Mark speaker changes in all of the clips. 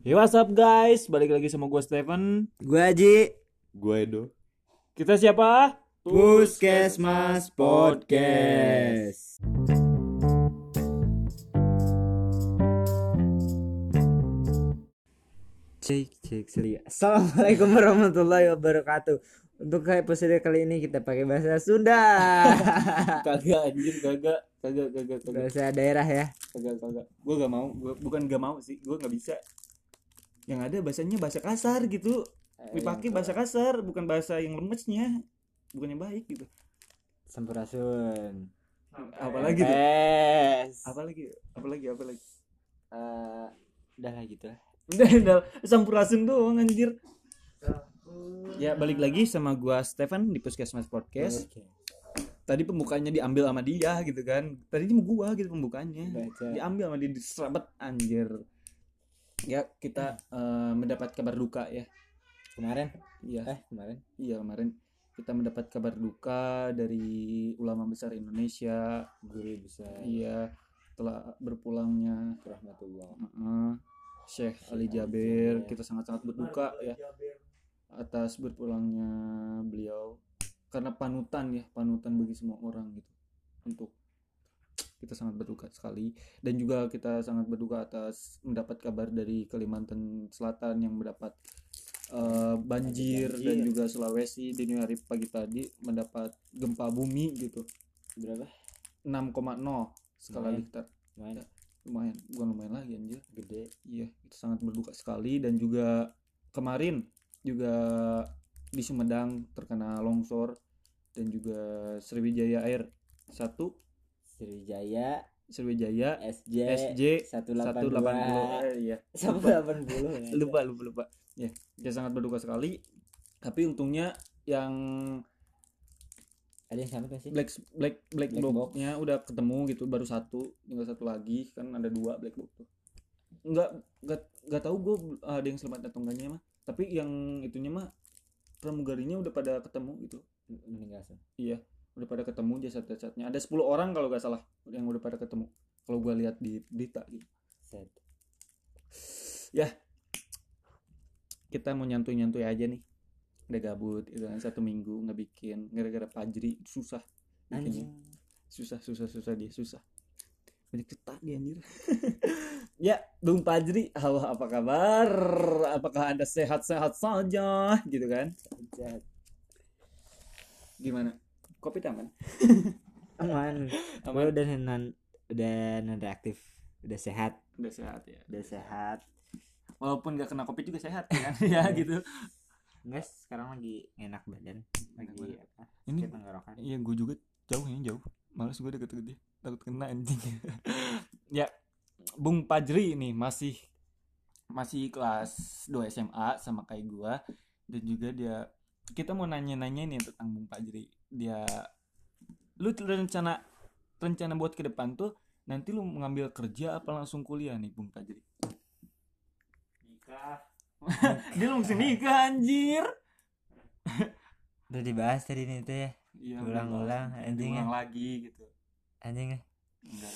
Speaker 1: Hey what's up guys, balik lagi sama gue Steven.
Speaker 2: Gue Aji
Speaker 3: Gue Edo.
Speaker 1: Kita siapa?
Speaker 2: Puskesmas Podcast. Cek cek seri Assalamualaikum warahmatullahi wabarakatuh. Untuk episode kali ini kita pakai bahasa Sunda.
Speaker 1: Kagak anjir, kagak. Kagak, kagak, kagak.
Speaker 2: Bahasa daerah ya.
Speaker 1: Kagak, kagak. Gue gak mau, gua, bukan gak mau sih. Gue gak bisa Yang ada bahasanya bahasa kasar gitu. Dipakai bahasa kasar, bukan bahasa yang lemesnya. Bukannya baik gitu.
Speaker 2: Sampurasun
Speaker 1: Apalagi tuh? Apalagi, apalagi, apalagi?
Speaker 2: Eh, Udah lah gitu lah.
Speaker 1: Udah, udah. Sampurasun doang anjir. Ya balik lagi sama gua Stefan di Puskesmas Podcast.
Speaker 2: Oke.
Speaker 1: tadi pembukanya diambil sama dia gitu kan. Tadi mau gua gitu pembukanya
Speaker 2: Baca.
Speaker 1: diambil sama dia diserabet anjir ya kita eh, mendapat kabar duka ya.
Speaker 2: Kemarin?
Speaker 1: Iya.
Speaker 2: Eh kemarin?
Speaker 1: Iya kemarin. Kita mendapat kabar duka dari ulama besar Indonesia.
Speaker 2: Guru besar.
Speaker 1: Iya telah berpulangnya.
Speaker 2: Rahmatullah.
Speaker 1: Eh, Syekh Ali Jaber kita sangat-sangat berduka ya. Atas berpulangnya beliau. Karena panutan ya panutan bagi semua orang gitu. Untuk kita sangat berduka sekali. Dan juga kita sangat berduka atas mendapat kabar dari Kalimantan Selatan yang mendapat eh, banjir, dan
Speaker 2: Banjir.
Speaker 1: juga Sulawesi dini hari pagi tadi mendapat gempa bumi gitu.
Speaker 2: Berapa?
Speaker 1: 6,0 skala. Richter.
Speaker 2: Lumayan.
Speaker 1: Lumayan. Bukan lumayan lagi anjir.
Speaker 2: Gede.
Speaker 1: Iya, itu sangat berduka sekali. Dan juga kemarin juga di Sumedang terkena longsor dan juga Sriwijaya Air satu
Speaker 2: Sriwijaya
Speaker 1: Sriwijaya
Speaker 2: SJ,
Speaker 1: SJ
Speaker 2: 180
Speaker 1: 180 eh, iya.
Speaker 2: 180 ya.
Speaker 1: lupa lupa lupa. Ya dia sangat berduka sekali. Tapi untungnya yang
Speaker 2: Ada yang sama gak sih?
Speaker 1: black black black,
Speaker 2: Black
Speaker 1: box-nya udah ketemu gitu baru satu tinggal satu lagi kan ada dua black box tuh. Nggak nggak nggak tahu gue ada yang selamat atau enggaknya mah. Tapi yang itunya mah pramugarinya udah pada ketemu gitu.
Speaker 2: Meninggal sih.
Speaker 1: iya udah pada ketemu jasad-jasadnya ada 10 orang kalau nggak salah yang udah pada ketemu kalau gue lihat di berita gitu.
Speaker 2: Sad.
Speaker 1: kita mau nyantuy-nyantuy aja nih. Udah gabut itu kan. Satu minggu nggak bikin gara-gara pajri susah bikinnya. Susah susah susah dia susah. Banyak cetak dia anjir. Ya Bung Pajri halo apa kabar? Apakah anda sehat-sehat saja? Gitu kan.
Speaker 2: Sad.
Speaker 1: gimana kopi taman
Speaker 2: Aman. Gue udah non udah non reaktif. Udah sehat,
Speaker 1: udah sehat ya
Speaker 2: udah sehat.
Speaker 1: walaupun nggak kena kopi juga sehat kan ya gitu
Speaker 2: Enggak, sekarang lagi enak badan. Lagi apa?
Speaker 1: Ini-
Speaker 2: tenggorokan.
Speaker 1: iya gue juga jauh ini jauh males gue deket-deket dia takut kena anjing ya Bung Pajri ini masih masih kelas 2 SMA sama kayak gua dan juga dia kita mau nanya-nanya nih tentang Bung Pajri dia lu rencana rencana buat ke depan tuh nanti lu mengambil kerja apa langsung kuliah nih Bung Pajri
Speaker 2: Nikah.
Speaker 1: dia langsung nikah anjir
Speaker 2: Udah dibahas tadi nih tuh ya.
Speaker 1: Iya,
Speaker 2: Ulang-ulang, anjing
Speaker 1: ulang lagi gitu
Speaker 2: Anjing ya.
Speaker 1: enggak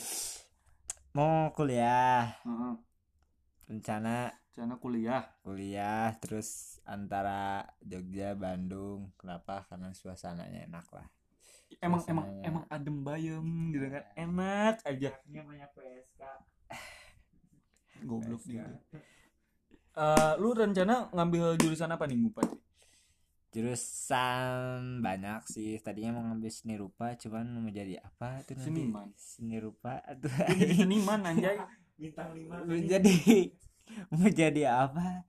Speaker 2: Mau kuliah,
Speaker 1: Heeh.
Speaker 2: rencana
Speaker 1: rencana kuliah.
Speaker 2: Kuliah terus antara Jogja Bandung. Kenapa? Karena suasananya enak lah.
Speaker 1: Emang emang
Speaker 2: Suasananya.
Speaker 1: emang adem bayem gitu kan. Enak aja.
Speaker 2: Banyak PSK
Speaker 1: goblok
Speaker 2: PSK.
Speaker 1: dia Eh, lu rencana ngambil jurusan apa nih Mupat?
Speaker 2: jurusan banyak sih. Tadinya mau ngambil seni rupa cuman mau jadi apa tuh nanti?
Speaker 1: Seniman.
Speaker 2: seni rupa.
Speaker 1: Jadi seniman anjay.
Speaker 2: Bintang lima jadi mau jadi apa?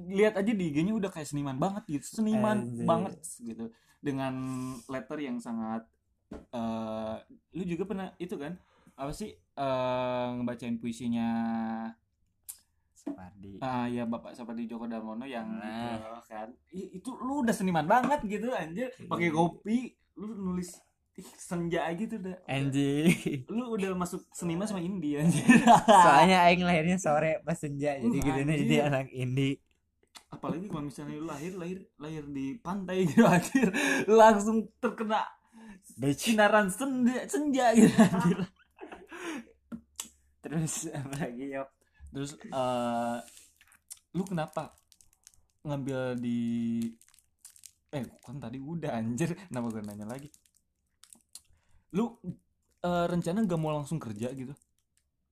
Speaker 1: Lihat aja di IG-nya udah kayak seniman banget gitu seniman
Speaker 2: Anjay.
Speaker 1: banget gitu. Dengan letter yang sangat eh lu juga pernah itu kan apa sih eh ngebacain puisinya
Speaker 2: Sapardi.
Speaker 1: Ah ya Bapak Sapardi Djoko Damono yang
Speaker 2: Nah.
Speaker 1: itu kan. I- itu lu udah seniman banget gitu anjir. Pakai kopi lu nulis senja gitu udah.
Speaker 2: Anjing.
Speaker 1: Lu udah masuk seniman sama indie anjir
Speaker 2: soalnya aing lahirnya sore pas senja jadi
Speaker 1: Uh,
Speaker 2: gitu jadi anak indie.
Speaker 1: Apalagi kalau misalnya lu lahir lahir lahir di pantai gitu anjir langsung terkena
Speaker 2: Bitch.
Speaker 1: sinaran senja senja gitu anjir
Speaker 2: terus apa lagi yuk
Speaker 1: terus eh lu kenapa ngambil di eh kan tadi udah anjir. Kenapa gue nanya lagi lu eh, rencana gak mau langsung kerja gitu?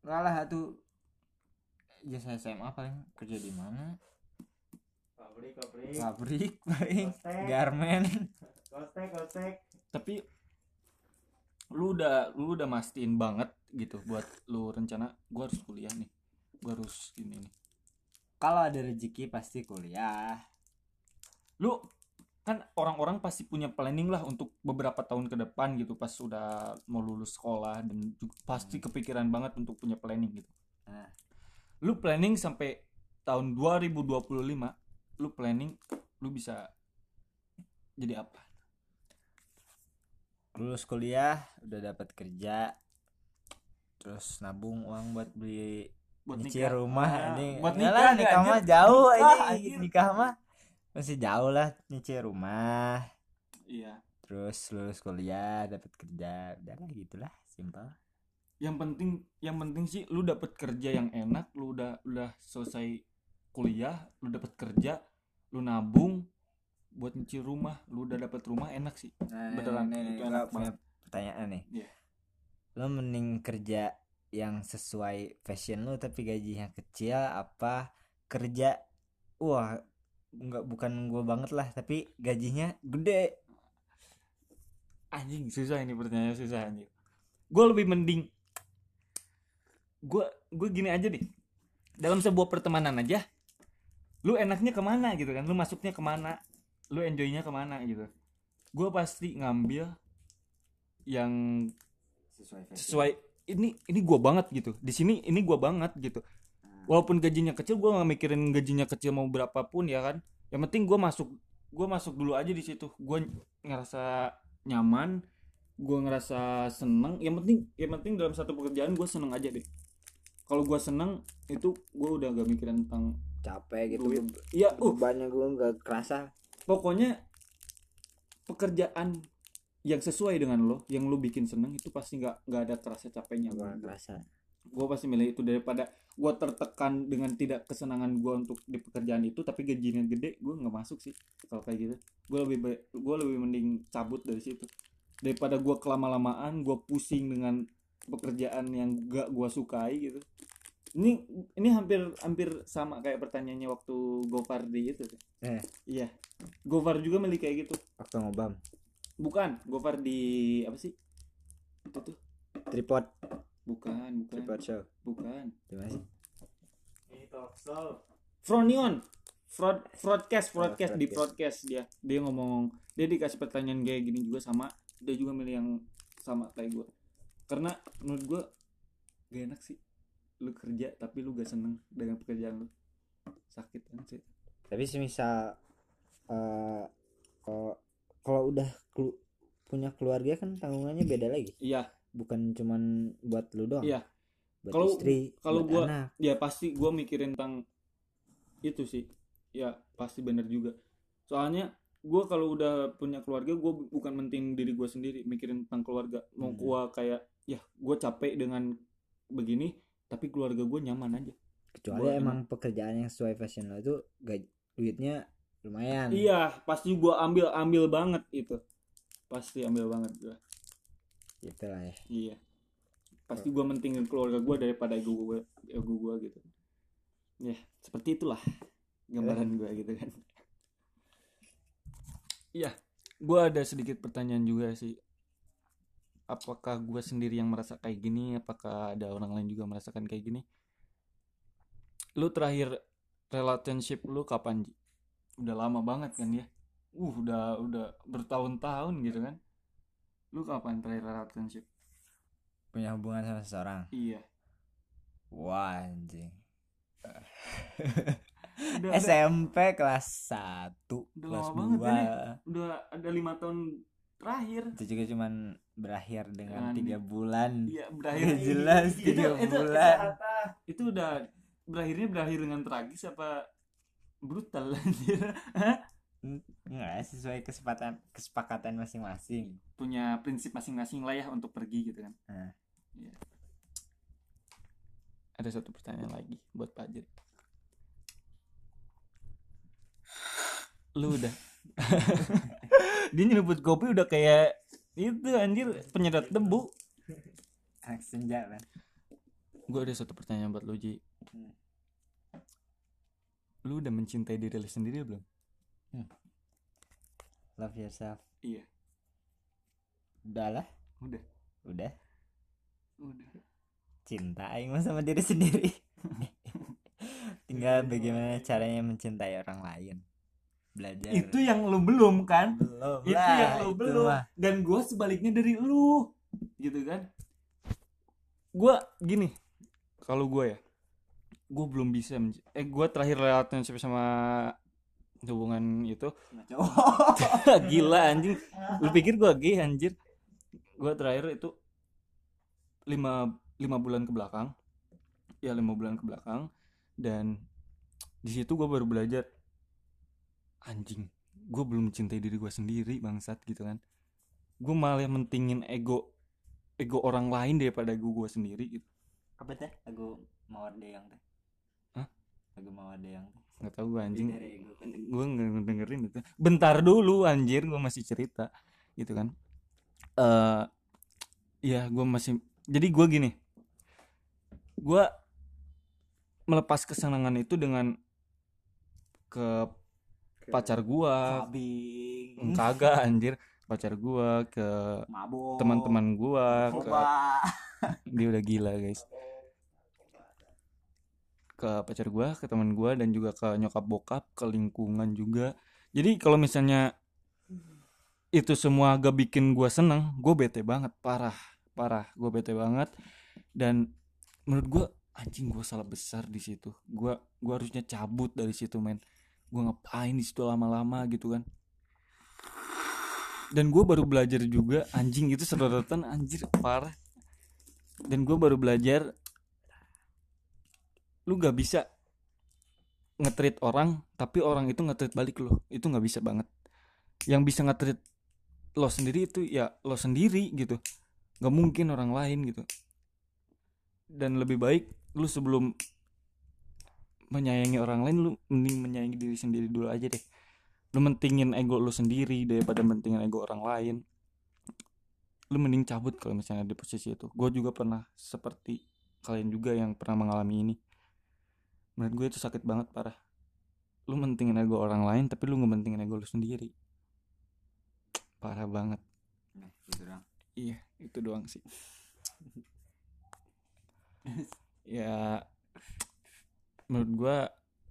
Speaker 2: Enggak lah tuh. Jasa SMA paling. Kerja di mana?
Speaker 3: Pabrik pabrik.
Speaker 2: Pabrik paling. Garmen.
Speaker 3: Kostek kostek
Speaker 1: tapi lu udah lu udah mastiin banget gitu buat lu rencana gua harus kuliah nih. Gua harus ini nih.
Speaker 2: Kalau ada rezeki pasti kuliah.
Speaker 1: Lu kan orang-orang pasti punya planning lah untuk beberapa tahun ke depan gitu pas sudah mau lulus sekolah dan juga pasti kepikiran banget untuk punya planning gitu.
Speaker 2: Nah.
Speaker 1: Lu planning sampai tahun 2025, lu planning lu bisa jadi apa?
Speaker 2: lulus kuliah udah dapat kerja terus nabung uang buat beli
Speaker 1: Buat
Speaker 2: nyicil
Speaker 1: nikah.
Speaker 2: rumah
Speaker 1: Ah,
Speaker 2: ini
Speaker 1: buat nikah
Speaker 2: nikah mah jauh ini nikah mah masih jauh lah nyicil rumah
Speaker 1: Iya.
Speaker 2: terus lulus kuliah dapat kerja udah lah gitulah simpel
Speaker 1: Yang penting yang penting sih lu dapet kerja yang enak, lu udah udah selesai kuliah, lu dapet kerja, lu nabung buat nyicil rumah, lu udah dapet rumah enak sih.
Speaker 2: nah,
Speaker 1: Beneran,
Speaker 2: ini,
Speaker 1: itu enak
Speaker 2: punya pertanyaan nih
Speaker 1: Iya.
Speaker 2: lo mending kerja yang sesuai fashion lo tapi gajinya kecil apa kerja wah nggak bukan gue banget lah tapi gajinya gede.
Speaker 1: Anjing susah ini pertanyaan susah anjing. Gue lebih mending gue gue gini aja deh. Dalam sebuah pertemanan aja lu enaknya ke mana gitu kan? Lu masuknya ke mana? Lu enjoynya ke mana gitu? Gue pasti ngambil yang
Speaker 2: sesuai
Speaker 1: sesuai ini ini gue banget gitu. Di sini ini gue banget gitu walaupun gajinya kecil gue nggak mikirin gajinya kecil mau berapapun ya kan? Yang penting gue masuk gue masuk dulu aja di situ. Gue ngerasa nyaman gue ngerasa seneng. Yang penting yang penting dalam satu pekerjaan gue seneng aja deh. Kalau gue seneng itu gue udah gak mikirin tentang
Speaker 2: capek gitu
Speaker 1: iya uh.
Speaker 2: Bebannya gue nggak kerasa.
Speaker 1: Pokoknya pekerjaan yang sesuai dengan lo yang lo bikin seneng itu pasti nggak nggak ada terasa capeknya.
Speaker 2: Nggak kerasa
Speaker 1: gue pasti milih itu daripada gue tertekan dengan tidak kesenangan gue untuk di pekerjaan itu tapi gajinya gede gue nggak masuk sih kalau kayak gitu. Gue lebih gue lebih mending cabut dari situ. Daripada gue kelama lamaan gue pusing dengan pekerjaan yang gak gue sukai gitu. Ini ini hampir hampir sama kayak pertanyaannya waktu Gofar di itu.
Speaker 2: Eh.
Speaker 1: iya. Gofar juga milih kayak gitu.
Speaker 2: Waktu ngobam.
Speaker 1: Bukan Gofar di apa sih? Itu tuh?
Speaker 2: Tripod
Speaker 1: bukan bukan.
Speaker 2: tripod show
Speaker 1: bukan.
Speaker 2: Gimana sih?
Speaker 3: Ini talk show
Speaker 1: Fronion. Fraud fraudcast fraudcast
Speaker 2: Oh,
Speaker 1: di
Speaker 2: fraudcast.
Speaker 1: fraudcast dia. Dia ngomong dia dikasih pertanyaan kayak gini juga sama dia juga milih yang sama kayak gue karena menurut gue gak enak sih lu kerja tapi lu gak seneng dengan pekerjaan lu. Sakit kan sih.
Speaker 2: Tapi semisal eh kalau kalau udah kelu- punya keluarga kan tanggungannya beda lagi.
Speaker 1: Iya
Speaker 2: bukan cuman buat lu doang.
Speaker 1: Iya.
Speaker 2: buat
Speaker 1: Kalau-
Speaker 2: istri
Speaker 1: kalau gua-
Speaker 2: anak.
Speaker 1: ya pasti gue mikirin tentang itu sih. Ya pasti bener juga. Soalnya gue kalau udah punya keluarga gue bukan menting diri gue sendiri mikirin tentang keluarga. Mau
Speaker 2: Hmm.
Speaker 1: gue kayak ya gue capek dengan begini tapi keluarga gue nyaman aja.
Speaker 2: Kecuali
Speaker 1: gua
Speaker 2: emang pekerjaan yang sesuai fashion lo itu gaji duitnya lumayan.
Speaker 1: Iya pasti gue ambil ambil banget itu. Pasti ambil banget gue
Speaker 2: gitu lah ya.
Speaker 1: Iya. Pasti gue mentingin keluarga gue daripada ego gue ego gue gitu. Ya seperti itulah gambaran gue gitu kan. Iya gue ada sedikit pertanyaan juga sih. Apakah gue sendiri yang merasa kayak gini? Apakah ada orang lain juga merasakan kayak gini? Lu terakhir relationship lu kapan Ji? udah lama banget kan ya? Uh udah udah bertahun-tahun gitu kan lu kapan terakhir relationship
Speaker 2: punya hubungan sama seseorang?
Speaker 1: Iya.
Speaker 2: Wah anjing.
Speaker 1: Udah, udah,
Speaker 2: SMP kelas 1
Speaker 1: Udah
Speaker 2: kelas
Speaker 1: lama banget
Speaker 2: 2
Speaker 1: ini. udah ada lima tahun terakhir.
Speaker 2: Itu juga cuman berakhir dengan tiga bulan.
Speaker 1: iya berakhir.
Speaker 2: Jelas,
Speaker 1: itu,
Speaker 2: tiga
Speaker 1: itu, itu,
Speaker 2: bulan.
Speaker 1: itu udah berakhirnya berakhir dengan tragis apa brutal anjir
Speaker 2: Enggak sesuai kesepakatan kesepakatan masing-masing.
Speaker 1: Punya prinsip masing-masing lah ya untuk pergi gitu kan.
Speaker 2: Nah.
Speaker 1: Iya. ada satu pertanyaan lagi buat Pak Jir. Lu udah. Dia nyebut kopi udah kayak itu anjir penyedot debu.
Speaker 2: Anak senja kan
Speaker 1: gue ada satu pertanyaan buat lu Ji.
Speaker 2: Hmm.
Speaker 1: lu udah mencintai diri lu sendiri belum
Speaker 2: love yourself.
Speaker 1: Iya.
Speaker 2: Udah lah.
Speaker 1: Udah.
Speaker 2: Udah.
Speaker 1: Udah.
Speaker 2: Cinta aing mah sama diri sendiri. Tinggal bagaimana caranya mencintai orang lain. Belajar.
Speaker 1: Itu yang lu belum kan?
Speaker 2: Belum
Speaker 1: itu
Speaker 2: lah,
Speaker 1: yang lu
Speaker 2: itu
Speaker 1: belum.
Speaker 2: mah.
Speaker 1: dan gue sebaliknya dari lu. Gitu kan? Gue gini. Kalau gue ya? Gue belum bisa menc- eh gue terakhir relationship sama hubungan itu. Gila anjing. Lu pikir gue gay anjir? Gue terakhir itu lima lima bulan ke belakang. Ya lima bulan ke belakang. Dan di situ gue baru belajar anjing gue belum mencintai diri gue sendiri bangsat gitu kan. Gue malah mentingin ego ego orang lain daripada ego gue sendiri gitu.
Speaker 2: Apa teh? Lagu mawar deyang teh?
Speaker 1: Hah?
Speaker 2: lagu mawar deyang teh
Speaker 1: nggak tahu gue anjing
Speaker 2: kan.
Speaker 1: gue nggak dengerin itu. Bentar dulu anjir gue masih cerita gitu kan. Eh ya gue masih jadi gue gini. Gue melepas kesenangan itu dengan ke pacar gue
Speaker 2: Sabing.
Speaker 1: Kagak anjir. Pacar gue ke teman-teman gue ke dia udah gila guys ke pacar gua ke teman gua dan juga ke nyokap bokap ke lingkungan juga. Jadi kalau misalnya itu semua gak bikin gua seneng gue bete banget parah parah gue bete banget. Dan menurut gua anjing gua salah besar di situ. Gua gua harusnya cabut dari situ men. Gua ngapain di situ lama-lama gitu kan. Dan gue baru belajar juga anjing itu sedotan anjir parah. Dan gue baru belajar lu gak bisa ngetrit orang tapi orang itu ngetrit balik lo itu nggak bisa banget. Yang bisa ngetrit lo sendiri itu ya lo sendiri gitu. Nggak mungkin orang lain gitu. Dan lebih baik lu sebelum menyayangi orang lain lu mending menyayangi diri sendiri dulu aja deh. Lu mentingin ego lu sendiri daripada mentingin ego orang lain. Lu mending cabut kalau misalnya di posisi itu. Gue juga pernah seperti kalian juga yang pernah mengalami ini menurut gue itu sakit banget parah. Lu mentingin ego orang lain tapi lu nggak mentingin ego lu sendiri. Parah banget.
Speaker 2: Nah, gitu doang.
Speaker 1: iya itu doang sih. Ya menurut gue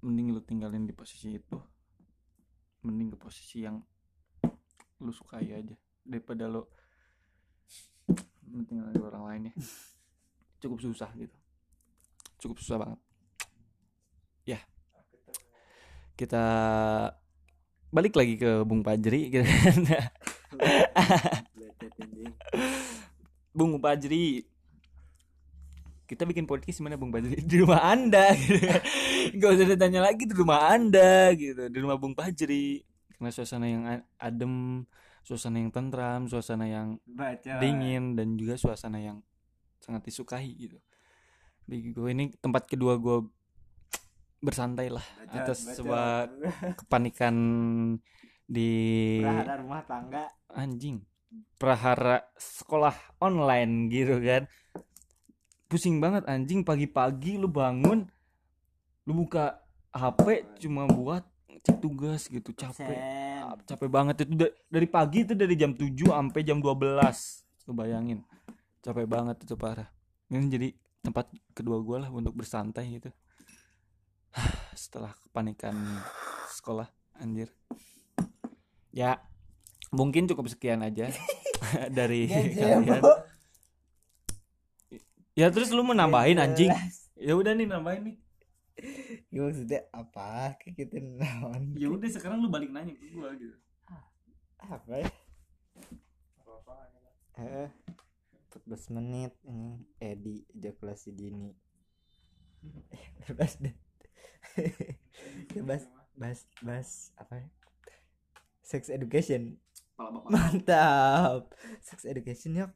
Speaker 1: mending lu tinggalin di posisi itu. Mending ke posisi yang lu sukai aja. Daripada lu mentingin ego orang lain ya. Cukup susah gitu. Cukup susah banget ya kita balik lagi ke Bung Pajri gitu kan. Bung Pajri kita bikin podcast di mana Bung Pajri di rumah anda gitu. Gak usah ditanya lagi di rumah anda gitu di rumah Bung Pajri karena suasana yang adem suasana yang tentram suasana yang
Speaker 2: Baca.
Speaker 1: dingin dan juga suasana yang sangat disukai gitu di gue ini tempat kedua gue bersantai lah
Speaker 2: Baca,
Speaker 1: atas
Speaker 2: baca.
Speaker 1: sebuah kepanikan di
Speaker 2: Prahara rumah tangga.
Speaker 1: anjing. Prahara sekolah online gitu kan. Pusing banget anjing. Pagi-pagi lu bangun lu buka HP cuma buat cek tugas gitu. Capek.
Speaker 2: Sen.
Speaker 1: capek banget. Itu da- dari pagi itu dari jam 7 sampai jam 12 lu bayangin. Capek banget itu parah. Ini jadi tempat kedua gue lah untuk bersantai gitu setelah kepanikan sekolah anjir ya mungkin cukup sekian aja dari kalian ya terus lu mau nambahin anjing ya udah nih nambahin nih
Speaker 2: Ya maksudnya apa? Kayak gitu naon.
Speaker 1: ya udah sekarang lu balik nanya ke gua gitu
Speaker 2: Apa ya? Eh, 14 menit ini Edi ejakulasi dini. Eh, bahas deh. Ya, bahas bahas bahas apa ya? Sex education. Mantap. Sex education yuk.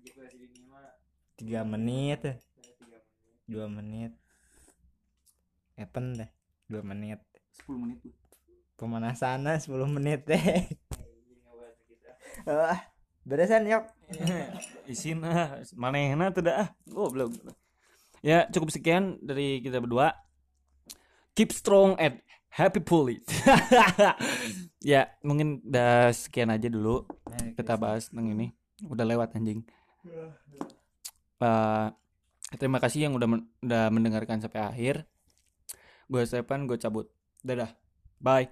Speaker 2: Tiga menit. Dua menit. Epen deh. Dua menit.
Speaker 1: 10 menit tuh
Speaker 2: pemanasan 10 menit teh Wah, beresan yuk
Speaker 1: isin ah manehna teu dah ah goblok ya cukup sekian dari kita berdua keep strong and happy pulley ya mungkin udah sekian aja dulu. Kita bahas tentang ini. Udah lewat anjing. Eh, terima kasih yang udah men- udah mendengarkan sampai akhir. Gue Stefan gue cabut. Dadah. Bye.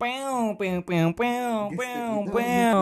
Speaker 1: Pew, pew, pew, pew, pew, pew.